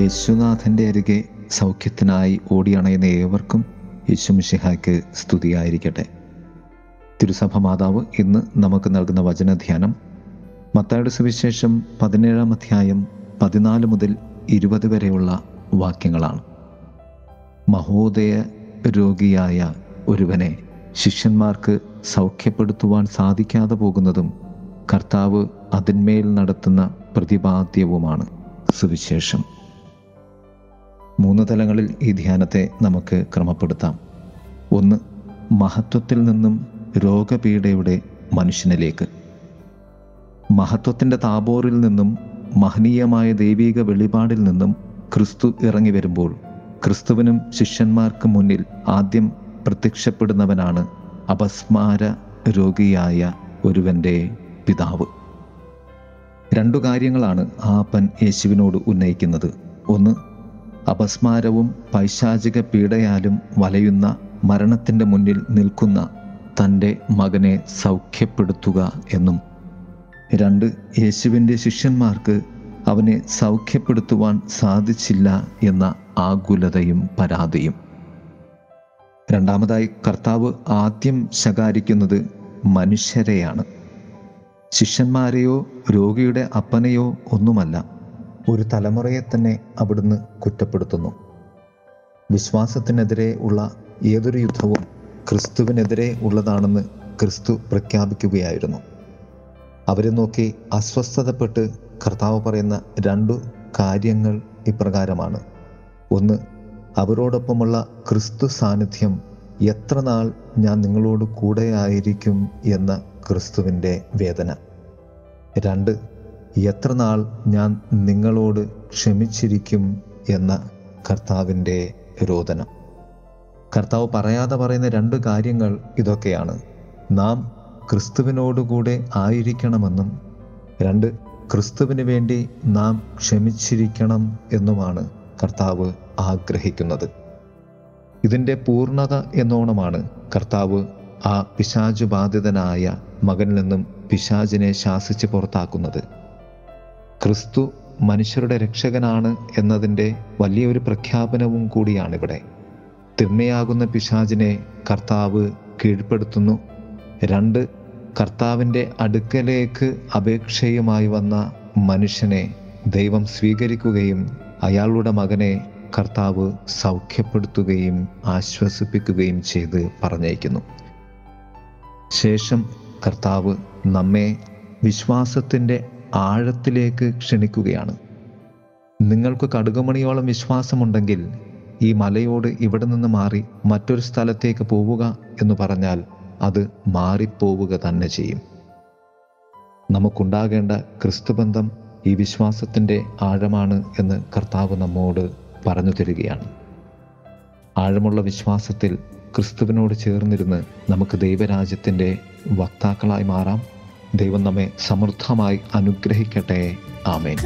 യേശുനാഥന്റെ അരികെ സൗഖ്യത്തിനായി ഓടിയണയുന്ന ഏവർക്കും യേശുമിഷിഹായ്ക്ക് സ്തുതിയായിരിക്കട്ടെ. തിരുസഭ മാതാവ് ഇന്ന് നമുക്ക് നൽകുന്ന വചനധ്യാനം മത്തായുടെ സുവിശേഷം പതിനേഴാം അധ്യായം പതിനാല് മുതൽ ഇരുപത് വരെയുള്ള വാക്യങ്ങളാണ്. മഹോദയ രോഗിയായ ഒരുവനെ ശിഷ്യന്മാർക്ക് സൗഖ്യപ്പെടുത്തുവാൻ സാധിക്കാതെ പോകുന്നതും കർത്താവ് അതിന്മേൽ നടത്തുന്ന പ്രതിപാദ്യവുമാണ് സുവിശേഷം. മൂന്ന് തലങ്ങളിൽ ഈ ധ്യാനത്തെ നമുക്ക് ക്രമപ്പെടുത്താം. ഒന്ന് മഹത്വത്തിൽ നിന്നും രോഗപീഠയുടെ മനുഷ്യനിലേക്ക്. മഹത്വത്തിന്റെ താബോറിൽ നിന്നും മഹനീയമായ ദൈവീക വെളിപാടിൽ നിന്നും ക്രിസ്തു ഇറങ്ങി വരുമ്പോൾ ക്രിസ്തുവിനും ശിഷ്യന്മാർക്ക് മുന്നിൽ ആദ്യം പ്രത്യക്ഷപ്പെടുന്നവനാണ് അപസ്മാര രോഗിയായ ഒരുവന്റെ പിതാവ്. രണ്ടു കാര്യങ്ങളാണ് ആ അപ്പൻ യേശുവിനോട് ഉന്നയിക്കുന്നത്. ഒന്ന് അപസ്മാരവും പൈശാചിക പീഡയാലും വലയുന്ന മരണത്തിന്റെ മുന്നിൽ നിൽക്കുന്ന തന്റെ മകനെ സൗഖ്യപ്പെടുത്തുക എന്നും. രണ്ട് യേശുവിന്റെ ശിഷ്യന്മാർക്ക് അവനെ സൗഖ്യപ്പെടുത്തുവാൻ സാധിച്ചില്ല എന്ന ആകുലതയും പരാതിയും. രണ്ടാമതായി കർത്താവ് ആദ്യം ശകാരിക്കുന്നത് മനുഷ്യരെയാണ്. ശിഷ്യന്മാരെയോ രോഗിയുടെ അപ്പനെയോ ഒന്നുമല്ല. ഒരു തലമുറയെ തന്നെ അവിടുന്ന് കുറ്റപ്പെടുത്തുന്നു. വിശ്വാസത്തിനെതിരെ ഉള്ള ഏതൊരു യുദ്ധവും ക്രിസ്തുവിനെതിരെ ഉള്ളതാണെന്ന് ക്രിസ്തു പ്രഖ്യാപിക്കുകയായിരുന്നു. അവരെ നോക്കി അസ്വസ്ഥതപ്പെട്ട് കർത്താവ് പറയുന്ന രണ്ടു കാര്യങ്ങൾ ഇപ്രകാരമാണ്. ഒന്ന് അവരോടൊപ്പമുള്ള ക്രിസ്തു സാന്നിധ്യം എത്ര നാൾ ഞാൻ നിങ്ങളോട് കൂടെയായിരിക്കും എന്ന ക്രിസ്തുവിന്റെ വേദന. രണ്ട് എത്ര നാൾ ഞാൻ നിങ്ങളോട് ക്ഷമിച്ചിരിക്കും എന്ന കർത്താവിന്റെ രോദനം. കർത്താവ് പറയാതെ പറയുന്ന രണ്ട് കാര്യങ്ങൾ ഇതൊക്കെയാണ്. നാം ക്രിസ്തുവിനോടുകൂടെ ആയിരിക്കണമെന്നും രണ്ട് ക്രിസ്തുവിന് വേണ്ടി നാം ക്ഷമിച്ചിരിക്കണം എന്നുമാണ് കർത്താവ് ആഗ്രഹിക്കുന്നത്. ഇതിന്റെ പൂർണത എന്നോണമാണ് കർത്താവ് ആ പിശാചുബാധിതനായ മകനിൽ നിന്നും പിശാചിനെ ശാസിച്ച് പുറത്താക്കുന്നത്. ക്രിസ്തു മനുഷ്യരുടെ രക്ഷകനാണ് എന്നതിന്റെ വലിയൊരു പ്രഖ്യാപനവും കൂടിയാണിവിടെ. തിന്മയാകുന്ന പിശാചിനെ കർത്താവ് കീഴ്പ്പെടുത്തുന്നു. രണ്ട് കർത്താവിന്റെ അടുക്കലേക്ക് അപേക്ഷയുമായി വന്ന മനുഷ്യനെ ദൈവം സ്വീകരിക്കുകയും അയാളുടെ മകനെ കർത്താവ് സൗഖ്യപ്പെടുത്തുകയും ആശ്വസിപ്പിക്കുകയും ചെയ്ത് പറഞ്ഞേക്കുന്നു ശേഷം കർത്താവ് നമ്മെ വിശ്വാസത്തിന്റെ ആഴത്തിലേക്ക് ക്ഷണിക്കുകയാണ്. നിങ്ങൾക്ക് കടുകുമണിയോളം വിശ്വാസമുണ്ടെങ്കിൽ ഈ മലയോട് ഇവിടെ നിന്ന് മാറി മറ്റൊരു സ്ഥലത്തേക്ക് പോവുക എന്ന് പറഞ്ഞാൽ അത് മാറിപ്പോവുക തന്നെ ചെയ്യും. നമുക്കുണ്ടാകേണ്ട ക്രിസ്തുബന്ധം ഈ വിശ്വാസത്തിന്റെ ആഴമാണ് എന്ന് കർത്താവ് നമ്മോട് പറഞ്ഞു തരികയാണ്. ആഴമുള്ള വിശ്വാസത്തിൽ ക്രിസ്തുവിനോട് ചേർന്നിരുന്ന് നമുക്ക് ദൈവരാജ്യത്തിന്റെ വക്താക്കളായി മാറാം. ദൈവം നമ്മെ സമൃദ്ധമായി അനുഗ്രഹിക്കട്ടെ. ആമേൻ.